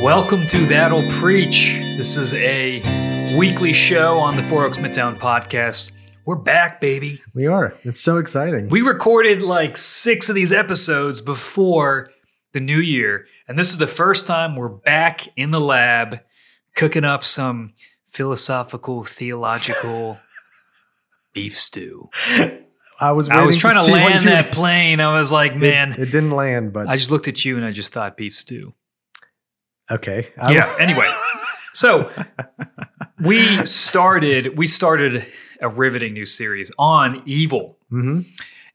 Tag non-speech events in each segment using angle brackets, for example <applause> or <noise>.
Welcome to That'll Preach. This is a weekly show on the Four Oaks Midtown podcast. We're back, baby. We are. It's so exciting. We recorded like six of these episodes before the new year, and this is the first time we're back in the lab cooking up some philosophical, theological <laughs> beef stew. I was. I was trying to, what land that plane. I was like, <laughs> It- man, it, didn't land, but I just looked at you and I just thought beef stew. Okay. I- yeah anyway so <laughs> we started we started a riveting new series on evil Mhm.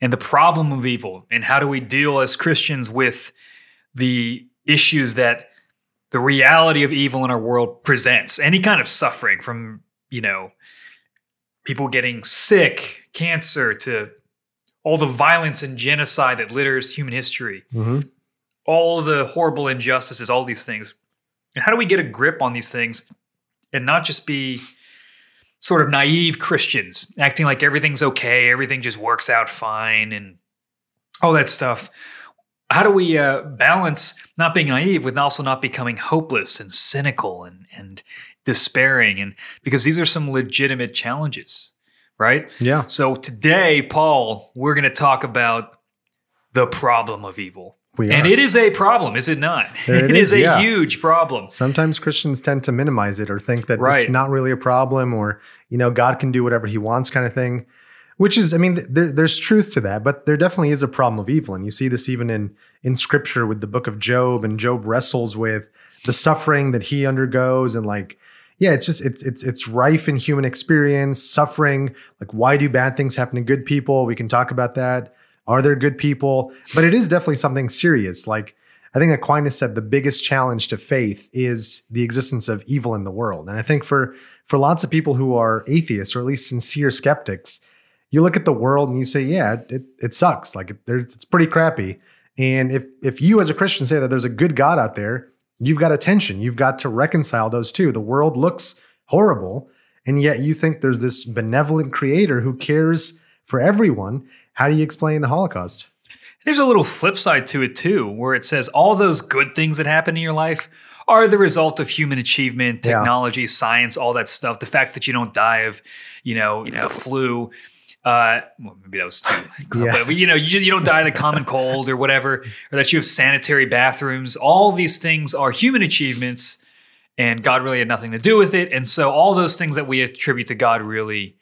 and the problem of evil and how do we deal as christians with the issues that the reality of evil in our world presents any kind of suffering from you know people getting sick cancer to all the violence and genocide that litters human history Mhm. all the horrible injustices, all these things. And how do we get a grip on these things and not just be sort of naive Christians, acting like everything's okay, everything just works out fine, and all that stuff? How do we uh, balance not being naive with also not becoming hopeless and cynical and, and despairing? And because these are some legitimate challenges, right? Yeah. So today, Paul, we're going to talk about the problem of evil. We And are. it is a problem, is it not? It <laughs> it is, is, a yeah. huge problem. Sometimes Christians tend to minimize it or think that Right. it's not really a problem or, you know, God can do whatever he wants kind of thing. Which is, I mean, there, there's truth to that, but there definitely is a problem of evil. And you see this even in, in scripture with the book of Job, and Job wrestles with the suffering that he undergoes. And like, yeah, it's just, it's, it's, it's rife in human experience, suffering. Like, why do bad things happen to good people? We can talk about that. Are there good people? But it is definitely something serious. Like, I think Aquinas said the biggest challenge to faith is the existence of evil in the world. And I think for for lots of people who are atheists or at least sincere skeptics, you look at the world and you say, yeah, it, it sucks. Like it, it's pretty crappy. And if if you as a Christian say that there's a good God out there, you've got a tension. You've got to reconcile those two. The world looks horrible, and yet you think there's this benevolent creator who cares for everyone. How do you explain the Holocaust? There's a little flip side to it too, where it says all those good things that happen in your life are the result of human achievement, Yeah. technology, science, all that stuff. The fact that you don't die of, you know, the flu. Uh, well, maybe that was too. <laughs> Yeah. But you know, you, you don't die of the common cold or whatever, or that you have sanitary bathrooms. All these things are human achievements, and God really had nothing to do with it. And so, all those things that we attribute to God really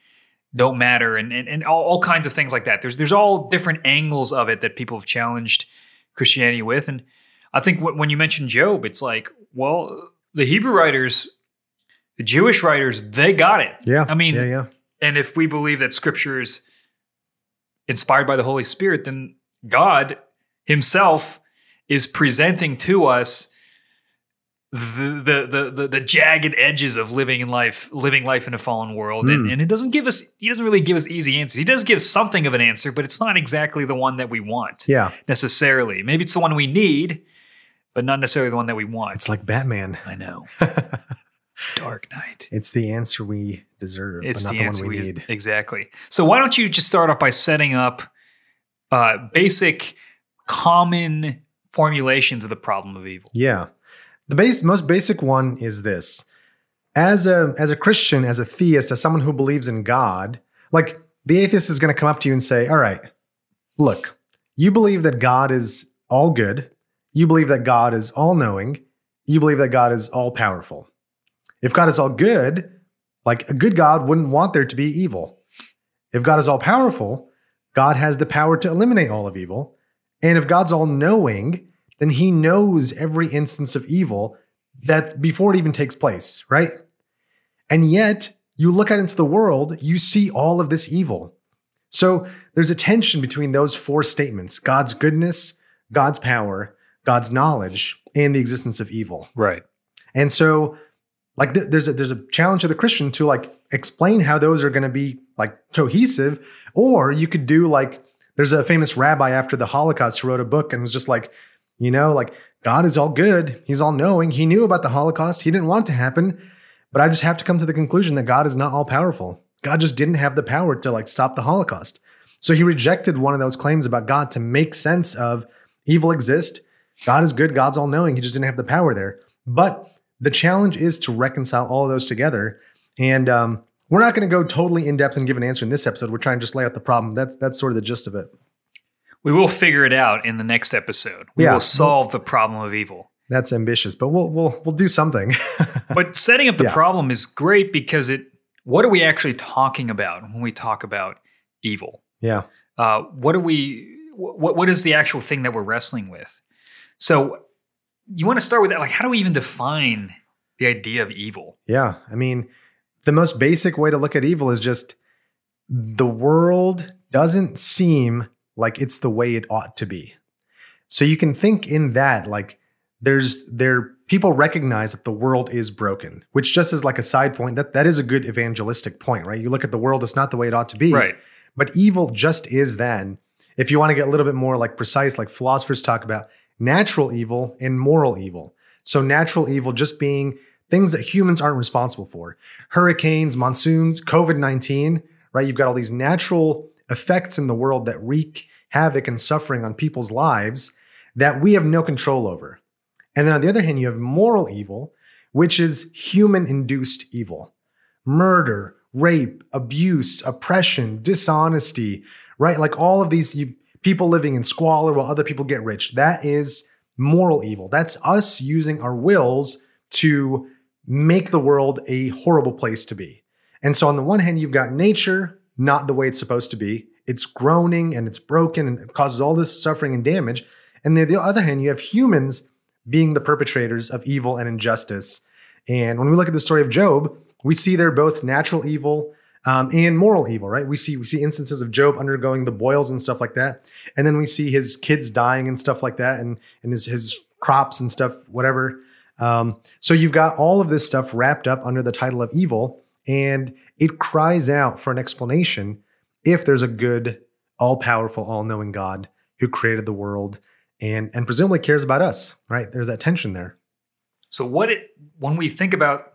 don't matter and, and, and all, all kinds of things like that. There's there's all different angles of it that people have challenged Christianity with. And I think wh- when you mention Job, it's like, well, the Hebrew writers, the Jewish writers, they got it. Yeah. I mean, yeah, yeah. and if we believe that scripture is inspired by the Holy Spirit, then God Himself is presenting to us the the the the, jagged edges of living in life, living life in a fallen world, and, Hmm. and it doesn't give us. He doesn't really give us easy answers. He does give something of an answer, but it's not exactly the one that we want Yeah. necessarily. Maybe it's the one we need, but not necessarily the one that we want. It's like Batman. I know. <laughs> Dark Knight. it's the answer we deserve, It's but not the the, one we we need. Exactly. So why don't you just start off by setting up uh, basic, common formulations of the problem of evil? Yeah. The base most basic one is this. As a as a Christian, as a theist, as someone who believes in God, like the atheist is going to come up to you and say, "All right, look, you believe that God is all good. You believe that God is all knowing. You believe that God is all powerful. If God is all good, like a good God wouldn't want there to be evil. If God is all powerful, God has the power to eliminate all of evil. And if God's all knowing, then he knows every instance of evil that before it even takes place, right? And yet, you look out into the world, you see all of this evil. So there's a tension between those four statements God's goodness, God's power, God's knowledge, and the existence of evil. Right. And so, like, th- there's a there's a challenge to the Christian to like explain how those are going to be like cohesive, or you could do like there's a famous rabbi after the Holocaust who wrote a book and was just like, you know, like God is all good, He's all knowing, He knew about the Holocaust, He didn't want it to happen, but I just have to come to the conclusion that God is not all powerful. God just didn't have the power to like stop the Holocaust. So he rejected one of those claims about God to make sense of evil exist. God is good, God's all knowing. He just didn't have the power there. But the challenge is to reconcile all those together. And um, we're not going to go totally in depth and give an answer in this episode. We're trying to just lay out the problem. That's that's sort of the gist of it. We will figure it out in the next episode. We Yeah. will solve the problem of evil. That's ambitious, but we'll we'll we'll do something. <laughs> But setting up the Yeah. problem is great because it. What are we actually talking about when we talk about evil? yeah. Uh, what are we? What what is the actual thing that we're wrestling with? So, you want to start with that? Like, how do we even define the idea of evil? Yeah. I mean, the most basic way to look at evil is just the world doesn't seem like it's the way it ought to be. So you can think in that, like, there's there people recognize that the world is broken, which just is like a side point. That that is a good evangelistic point, right? You look at the world, it's not the way it ought to be. Right. But evil just is then. If you want to get a little bit more like precise, like philosophers talk about natural evil and moral evil. So natural evil just being things that humans aren't responsible for. Hurricanes, monsoons, COVID-19, right? You've got all these natural effects in the world that wreak havoc and suffering on people's lives that we have no control over. And then on the other hand, you have moral evil, which is human induced evil murder, rape, abuse, oppression, dishonesty, right? Like all of these you, people living in squalor while other people get rich. That is moral evil. That's us using our wills to make the world a horrible place to be. And so, on the one hand, you've got nature not the way it's supposed to be. It's groaning and it's broken and it causes all this suffering and damage. And then the other hand, you have humans being the perpetrators of evil and injustice. And when we look at the story of Job, we see they're both natural evil um, and moral evil, right? We see we see instances of Job undergoing the boils and stuff like that, and then we see his kids dying and stuff like that, and and his his crops and stuff, whatever. Um, so you've got all of this stuff wrapped up under the title of evil, and it cries out for an explanation if there's a good, all powerful, all knowing God who created the world and and presumably cares about us, right? There's that tension there. So what it when we think about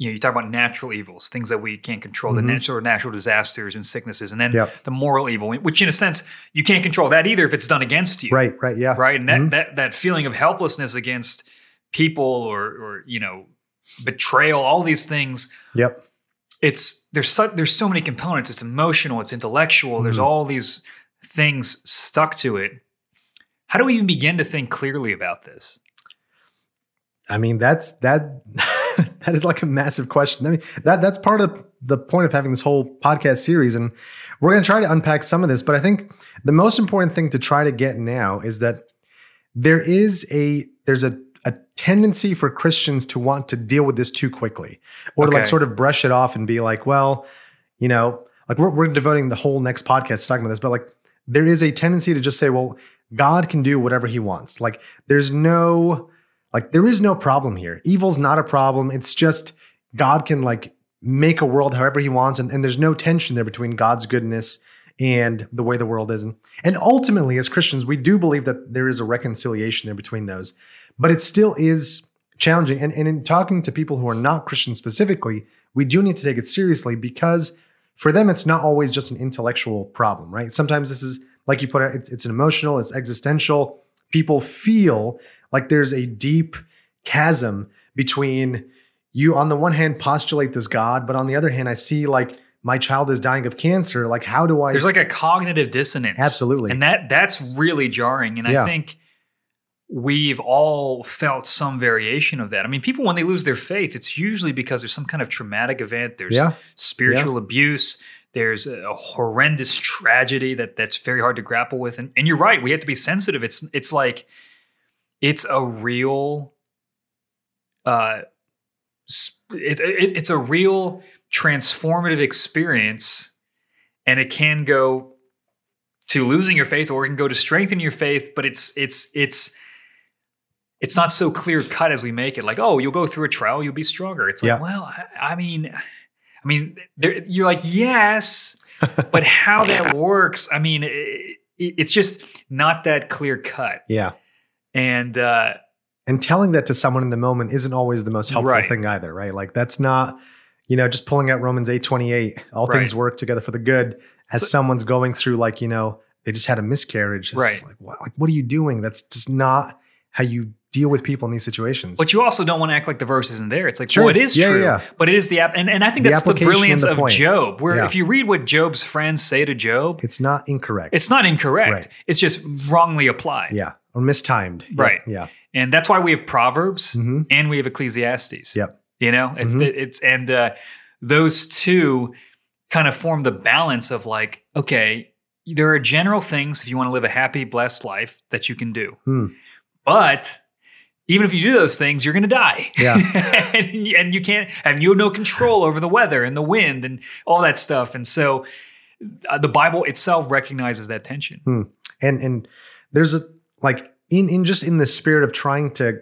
you know, you talk about natural evils, things that we can't control, Mhm. the natural natural disasters and sicknesses, and then Yep. the moral evil, which in a sense you can't control that either if it's done against you. Right, right, yeah. Right. And that Mhm. that that feeling of helplessness against people or or you know, betrayal, all these things, Yep. It's there's so, there's so many components. It's emotional, it's intellectual, there's Mhm. all these things stuck to it. How do we even begin to think clearly about this? I mean, that's that <laughs> that is like a massive question. I mean, that that's part of the point of having this whole podcast series. And we're gonna try to unpack some of this, but I think the most important thing to try to get now is that there is a there's a a tendency for Christians to want to deal with this too quickly or to like sort of brush it off and be like, well, you know, like we're, we're devoting the whole next podcast to talking about this, but like there is a tendency to just say, well, God can do whatever he wants. Like there's no, like there is no problem here. Evil's not a problem. It's just God can like make a world however he wants. And, and there's no tension there between God's goodness and the way the world is. And, and ultimately, as Christians, we do believe that there is a reconciliation there between those. But it still is challenging. And, and in talking to people who are not Christian specifically, we do need to take it seriously because for them, it's not always just an intellectual problem, right? Sometimes this is, like you put it, it's, it's an emotional, it's existential. People feel like there's a deep chasm between you, on the one hand, postulate this God, but on the other hand, I see like my child is dying of cancer. Like, how do I? There's like a cognitive dissonance. Absolutely. And that that's really jarring. And Yeah. I think we've all felt some variation of that. I mean, people when they lose their faith, it's usually because there's some kind of traumatic event. There's yeah, spiritual abuse. There's a a horrendous tragedy that that's very hard to grapple with. And, and you're right, we have to be sensitive. It's it's like it's a real uh it, it, it's a real transformative experience and it can go to losing your faith or it can go to strengthen your faith but it's it's it's it's not so clear cut as we make it like oh you'll go through a trial you'll be stronger it's like Yeah. well I, I mean i mean there, you're like yes <laughs> but how that works i mean it, it's just not that clear cut yeah. and uh And telling that to someone in the moment isn't always the most helpful Right. thing either, right? Like that's not, you know, just pulling out Romans 8 28, all things work together for the good. As So- someone's going through, like, you know, they just had a miscarriage. It's Right. Like, what, like, what are you doing? That's just not how you deal with people in these situations. But you also don't want to act like the verse isn't there. It's like, Sure. well, it is Yeah, true, yeah. but it is the app, and, and I think The that's the, brilliance the of point. Job. Where Yeah. if you read what Job's friends say to Job, it's not incorrect. it's not incorrect. Right. It's just wrongly applied. yeah, or mistimed. Right. Yeah. And that's why we have Proverbs hmm and we have Ecclesiastes. Yep. You know, it's Mhm. it's and uh, those two kind of form the balance of like, okay, there are general things if you want to live a happy, blessed life that you can do, Hmm. but even if you do those things, you're going to die. Yeah. <laughs> and, and you can't, and you have no control over the weather and the wind and all that stuff. And so, uh, the Bible itself recognizes that tension. and and there's a like in in just in the spirit of trying to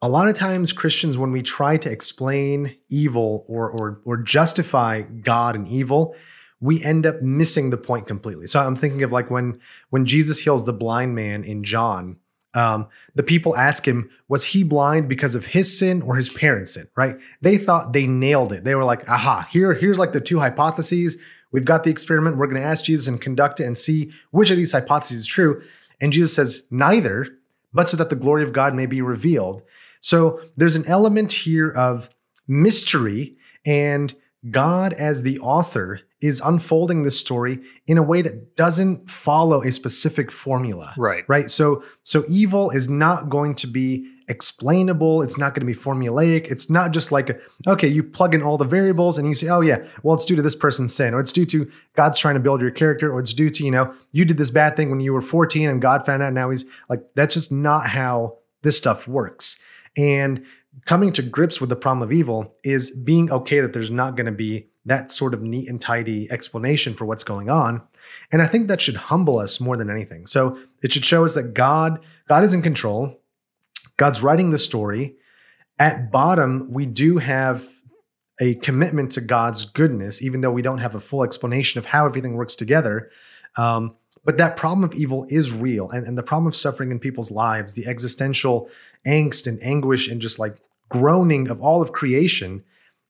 a lot of times christians when we try to explain evil or or or justify god and evil we end up missing the point completely so i'm thinking of like when when jesus heals the blind man in john um, the people ask him was he blind because of his sin or his parents sin right? They thought they nailed it. They were like aha here here's like the two hypotheses. We've got the experiment. We're going to ask jesus and conduct it and see which of these hypotheses is true. And jesus says neither but so that the glory of god may be revealed. So there's an element here of mystery and God, as the author, is unfolding this story in a way that doesn't follow a specific formula. Right. Right. So so evil is not going to be explainable. It's not going to be formulaic. It's not just like, okay, you plug in all the variables and you say, oh yeah, well, it's due to this person's sin, or it's due to God's trying to build your character, or it's due to, you know, you did this bad thing when you were 14 and God found out now he's like, that's just not how this stuff works. And coming to grips with the problem of evil is being okay that there's not going to be that sort of neat and tidy explanation for what's going on. And I think that should humble us more than anything. So it should show us that God, God is in control. God's writing the story. At bottom, we do have a commitment to God's goodness, even though we don't have a full explanation of how everything works together. Um, but that problem of evil is real. And, and the problem of suffering in people's lives, the existential angst and anguish and just like groaning of all of creation,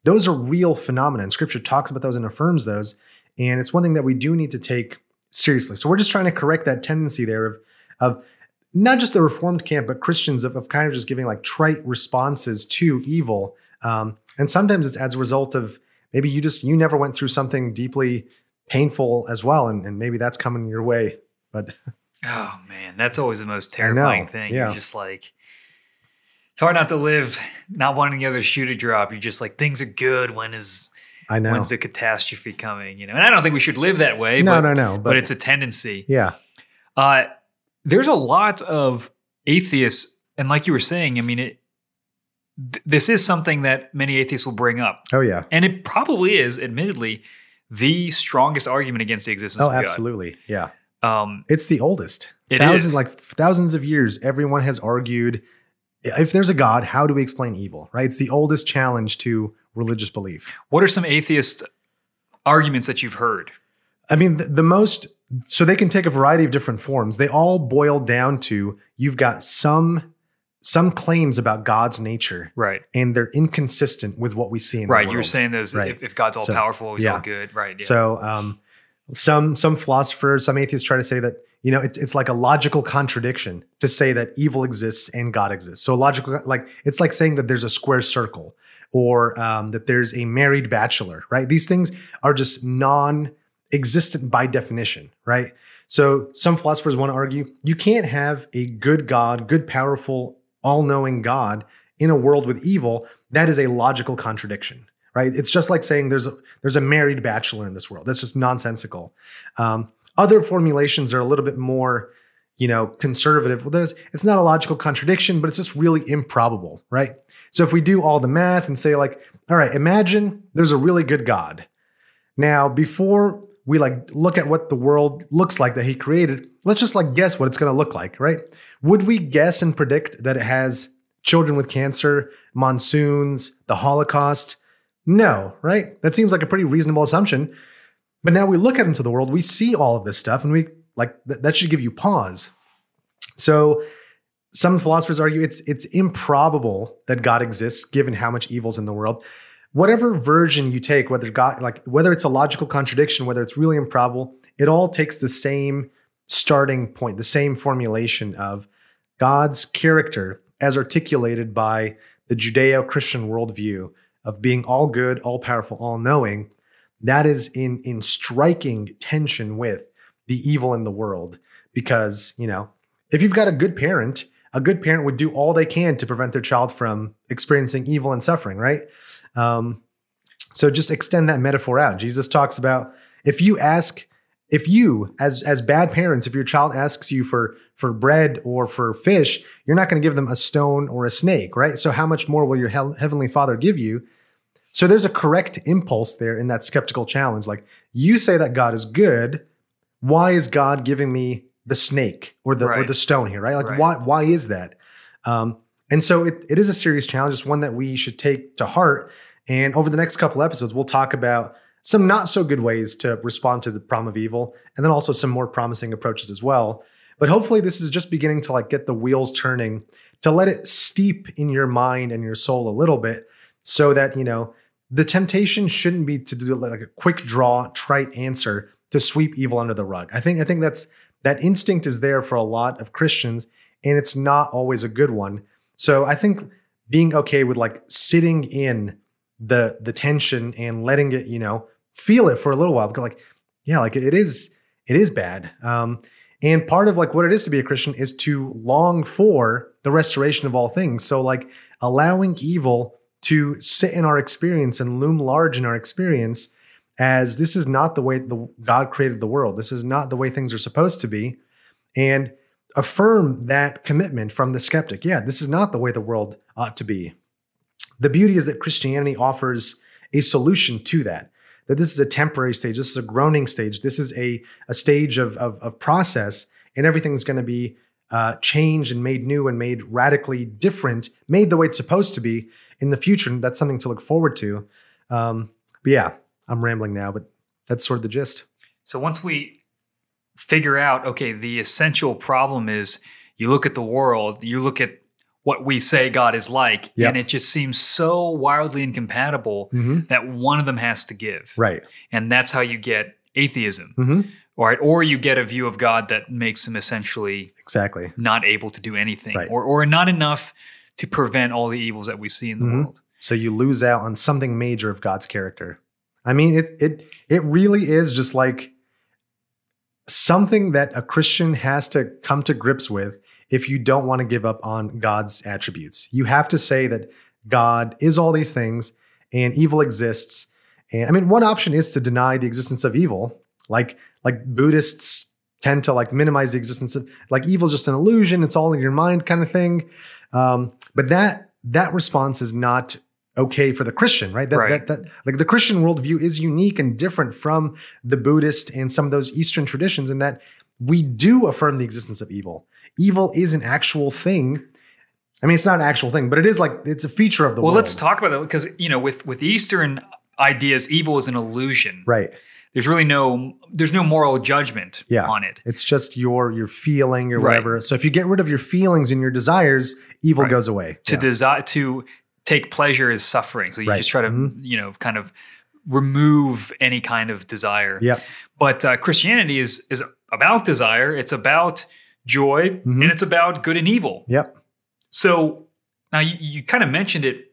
those are real phenomena. And scripture talks about those and affirms those. And it's one thing that we do need to take seriously. So we're just trying to correct that tendency there of, of not just the reformed camp, but Christians of, of kind of just giving like trite responses to evil. Um, and sometimes it's as a result of maybe you just, you never went through something deeply painful as well. And, and maybe that's coming your way. But Oh man, that's always the most terrifying thing. yeah. You're just like it's hard not to live not wanting the other shoe to drop. You're just like things are good. When is I know. when's the catastrophe coming? You know, and I don't think we should live that way. no, but, no, no. but it's a tendency. yeah. Uh, there's a lot of atheists, and like you were saying, I mean, it. th- This is something that many atheists will bring up, Oh, yeah. and it probably is, admittedly, the strongest argument against the existence Oh, of God. absolutely. Yeah. Um, It's the oldest. It thousands, is. like thousands of years, everyone has argued if there's a God, how do we explain evil? Right? It's the oldest challenge to religious belief. what are some atheist arguments that you've heard? I mean, the, the most, so they can take a variety of different forms. They all boil down to you've got some some claims about God's nature, Right. and they're inconsistent with what we see in Right. You're saying there's Right. if, if God's all So, powerful, he's yeah. all good. Right. Yeah. So um, some some philosophers, some atheists try to say that you know it's it's like a logical contradiction to say that evil exists and God exists. So logical, like it's like saying that there's a square circle or um, that there's a married bachelor. Right? These things are just non-existent by definition. Right? So some philosophers want to argue you can't have a good God, good, powerful, all-knowing God in a world with evil. That is a logical contradiction right? It's just like saying there's a there's a married bachelor in this world. That's just nonsensical. Um, other formulations are a little bit more, you know, conservative. Well, there's it's not a logical contradiction, but it's just really improbable, right? So if we do all the math and say like, all right, imagine there's a really good God. Now, before we like look at what the world looks like that he created, let's just like guess what it's going to look like, right? Would we guess and predict that it has children with cancer, monsoons, the Holocaust? No, right? That seems like a pretty reasonable assumption. But now we look out into the world, we see all of this stuff, and we like th- that should give you pause. So some philosophers argue it's it's improbable that God exists given how much evil's in the world. Whatever version you take, whether God like whether it's a logical contradiction, whether it's really improbable, it all takes the same starting point, the same formulation of God's character as articulated by the Judeo Christian worldview of being all good, all powerful, all knowing, that is in, in striking tension with the evil in the world. Because, you know, if you've got a good parent, a good parent would do all they can to prevent their child from experiencing evil and suffering, right? Um, so just extend that metaphor out. Jesus talks about if you ask, if you as as bad parents, if your child asks you for for bread or for fish, you're not going to give them a stone or a snake, right? So how much more will your he- heavenly Father give you? So there's a correct impulse there in that skeptical challenge. Like you say that God is good, why is God giving me the snake or the or the stone here, right? Like Right. why why is that? Um, and so it, it is a serious challenge. It's one that we should take to heart. And over the next couple episodes, we'll talk about some not so good ways to respond to the problem of evil, and then also some more promising approaches as well. But hopefully, this is just beginning to like get the wheels turning, to let it steep in your mind and your soul a little bit, so that you know the temptation shouldn't be to do like a quick draw, trite answer to sweep evil under the rug. I think I think that's that instinct is there for a lot of Christians, and it's not always a good one. So I think being okay with like sitting in the the tension and letting it, you know, feel it for a little while because like, yeah, like it is it is bad. Um, and part of like what it is to be a Christian is to long for the restoration of all things. So like allowing evil to sit in our experience and loom large in our experience as this is not the way the God created the world. This is not the way things are supposed to be. And affirm that commitment from the skeptic. Yeah, this is not the way the world ought to be. The beauty is that Christianity offers a solution to that. That this is a temporary stage, this is a groaning stage, this is a, a stage of, of, of process, and everything's going to be uh, changed and made new and made radically different, made the way it's supposed to be in the future. And that's something to look forward to. Um, but yeah, I'm rambling now, but that's sort of the gist. So once we figure out, okay, the essential problem is you look at the world, you look at what we say God is like, Yep. and it just seems so wildly incompatible hmm that one of them has to give. Right. And that's how you get atheism. hmm All right. Or you get a view of God that makes him essentially Exactly. not able to do anything Right. or, or not enough to prevent all the evils that we see in the Mhm. world. So you lose out on something major of God's character. I mean, it it it really is just like something that a Christian has to come to grips with if you don't want to give up on God's attributes. You have to say that God is all these things and evil exists. And I mean, one option is to deny the existence of evil, like like Buddhists tend to like minimize the existence of like evil is just an illusion, it's all in your mind kind of thing. Um, but that that response is not okay for the Christian, right? That, Right. that that like the Christian worldview is unique and different from the Buddhist and some of those Eastern traditions in that we do affirm the existence of evil. Evil is an actual thing. I mean, it's not an actual thing, but it is like it's a feature of the Well, world. Well, let's talk about that because, you know, with, with Eastern ideas, evil is an illusion. Right. There's really no there's no moral judgment Yeah. on it. It's just your your feeling or Right. whatever. So if you get rid of your feelings and your desires, evil Right. goes away. To Yeah. desire to take pleasure is suffering. So you Right. just try to, Mhm. you know, kind of remove any kind of desire. Yeah. But uh, Christianity is is about desire. It's about joy, Mhm. and it's about good and evil. Yep. So now you, you kind of mentioned it.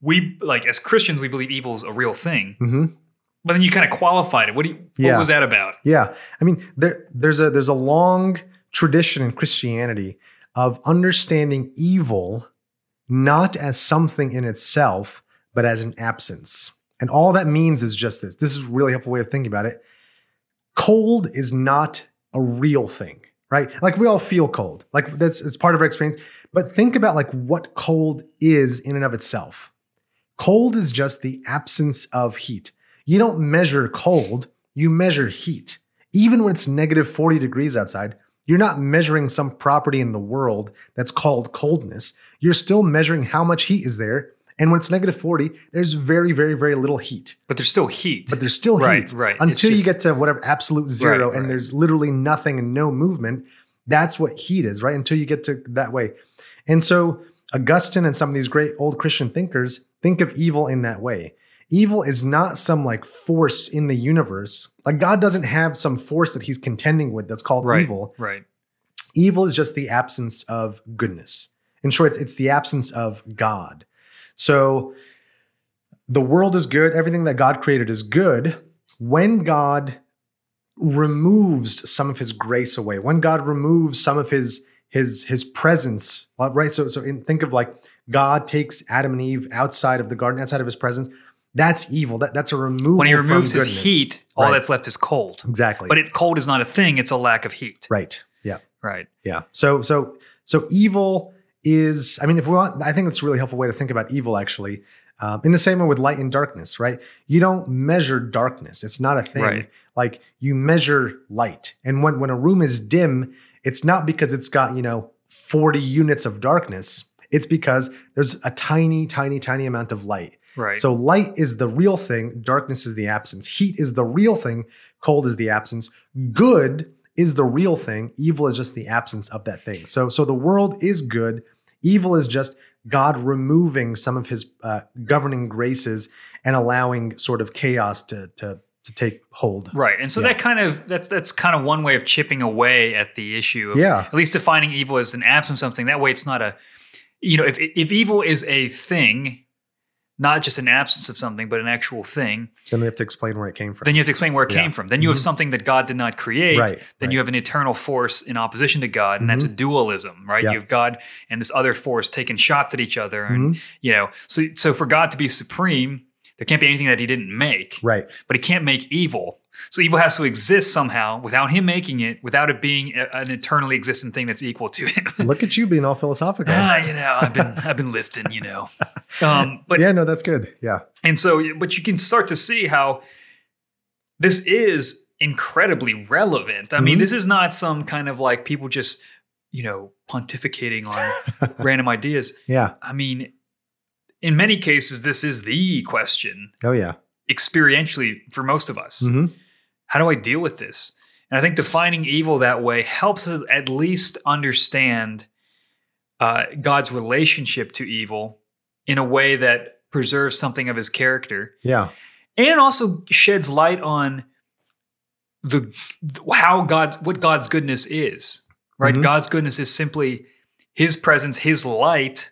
We like as Christians, we believe evil is a real thing, hmm but then you kind of qualified it. What do you, what Yeah. was that about? Yeah, I mean, there there's a there's a long tradition in Christianity of understanding evil not as something in itself, but as an absence. And all that means is just this. This is a really helpful way of thinking about it. Cold is not a real thing, right? Like we all feel cold. Like that's it's part of our experience. But think about like what cold is in and of itself. Cold is just the absence of heat. You don't measure cold, you measure heat. Even when it's negative 40 degrees outside, you're not measuring some property in the world that's called coldness. You're still measuring how much heat is there. And when it's negative 40, there's very, very, very little heat. But there's still heat. But there's still Right, heat. right. Until you get to whatever absolute zero Right, and right. there's literally nothing and no movement. That's what heat is, right? Until you get to that way. And so Augustine and some of these great old Christian thinkers think of evil in that way. Evil is not some like force in the universe. Like God doesn't have some force that he's contending with that's called right, evil. right. Evil is just the absence of goodness. In short, it's, it's the absence of God. So the world is good, everything that God created is good. When God removes some of his grace away, when God removes some of his his his presence, right? So so in, think of like God takes Adam and Eve outside of the garden, outside of his presence. That's evil. That, that's a removal. When he removes his heat, all Right. that's left is cold. exactly. But it, cold is not a thing; it's a lack of heat. right. Yeah. Right. Yeah. So so so evil is. I mean, if we want, I think it's a really helpful way to think about evil. Actually, um, in the same way with light and darkness, right? You don't measure darkness; it's not a thing. Right. Like you measure light, and when when a room is dim, it's not because it's got you know forty units of darkness. It's because there's a tiny, tiny, tiny amount of light. Right. So light is the real thing, darkness is the absence. Heat is the real thing, cold is the absence. Good is the real thing, evil is just the absence of that thing. So so the world is good, evil is just God removing some of his uh, governing graces and allowing sort of chaos to to to take hold. Right. And so Yeah. that kind of that's that's kind of one way of chipping away at the issue of Yeah. at least defining evil as an absence of something. That way it's not a you know, if if evil is a thing, not just an absence of something, but an actual thing, Then we have to explain where it came from. then you have to explain where it Yeah. came from. Then you have Mhm. something that God did not create. Right, Then right. you have an eternal force in opposition to God, and that's a dualism, right? Yeah. You have God and this other force taking shots at each other, and Mhm. you know, so so for God to be supreme, there can't be anything that He didn't make Right. but he can't make evil. So evil has to exist somehow without him making it, without it being a- an eternally existent thing that's equal to him. <laughs> Look at you being all philosophical. ah, you know, I've been I've been lifting, you know. <laughs> Um, but yeah, no, that's good. Yeah. and so, but you can start to see how this is incredibly relevant. I mean, Mhm. this is not some kind of like people just, you know, pontificating on <laughs> random ideas. Yeah. I mean, in many cases, this is the question Oh yeah. experientially for most of us. hmm how do I deal with this? And I think defining evil that way helps us at least understand uh, God's relationship to evil in a way that preserves something of his character Yeah. and also sheds light on the how God what God's goodness is. Right? Mhm. God's goodness is simply his presence, his light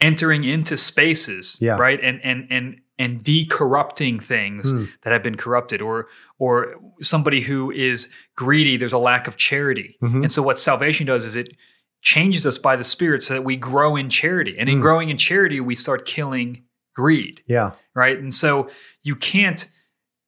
entering into spaces, Yeah. right? And and and and decorrupting things Hmm. that have been corrupted or or somebody who is greedy there's a lack of charity Mhm. and so what salvation does is it changes us by the spirit so that we grow in charity and in Hmm. growing in charity we start killing greed Yeah. right and so you can't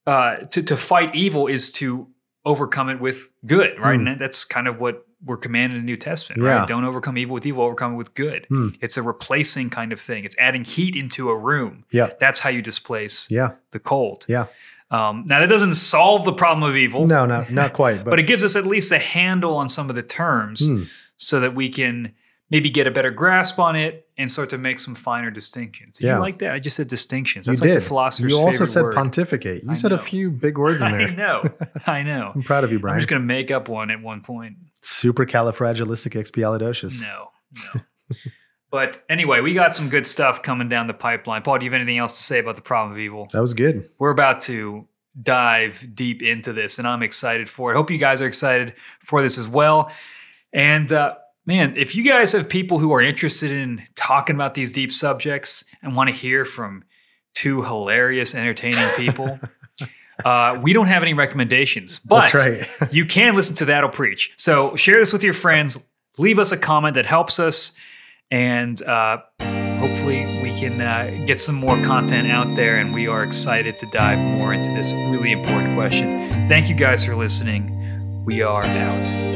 uh to, to fight evil is to overcome it with good right Hmm. and that's kind of what we're commanded in the new testament Yeah. right don't overcome evil with evil overcome it with good Hmm. it's a replacing kind of thing it's adding heat into a room Yeah. that's how you displace Yeah. the cold Yeah. um, now that doesn't solve the problem of evil, No, no, not quite. But, <laughs> but it gives us at least a handle on some of the terms Hmm. so that we can maybe get a better grasp on it and start to make some finer distinctions. Did Yeah. you like that? I just said distinctions. you That's like did. the philosopher's you also said word. pontificate. You I said a few big words in <laughs> there. I know. I know. <laughs> I'm proud of you, Brian. I'm just going to make up one at one point. Supercalifragilisticexpialidocious. No, no. but anyway, we got some good stuff coming down the pipeline. Paul, do you have anything else to say about the problem of evil? That was good. we're about to dive deep into this and i'm excited for it hope you guys are excited for this as well and uh, man if you guys have people who are interested in talking about these deep subjects and want to hear from two hilarious entertaining people <laughs> uh, we don't have any recommendations but right. <laughs> you can listen to that'll preach. So share this with your friends leave us a comment that helps us and uh, hopefully we can uh, get some more content out there and we are excited to dive more into this really important question. Thank you guys for listening. We are out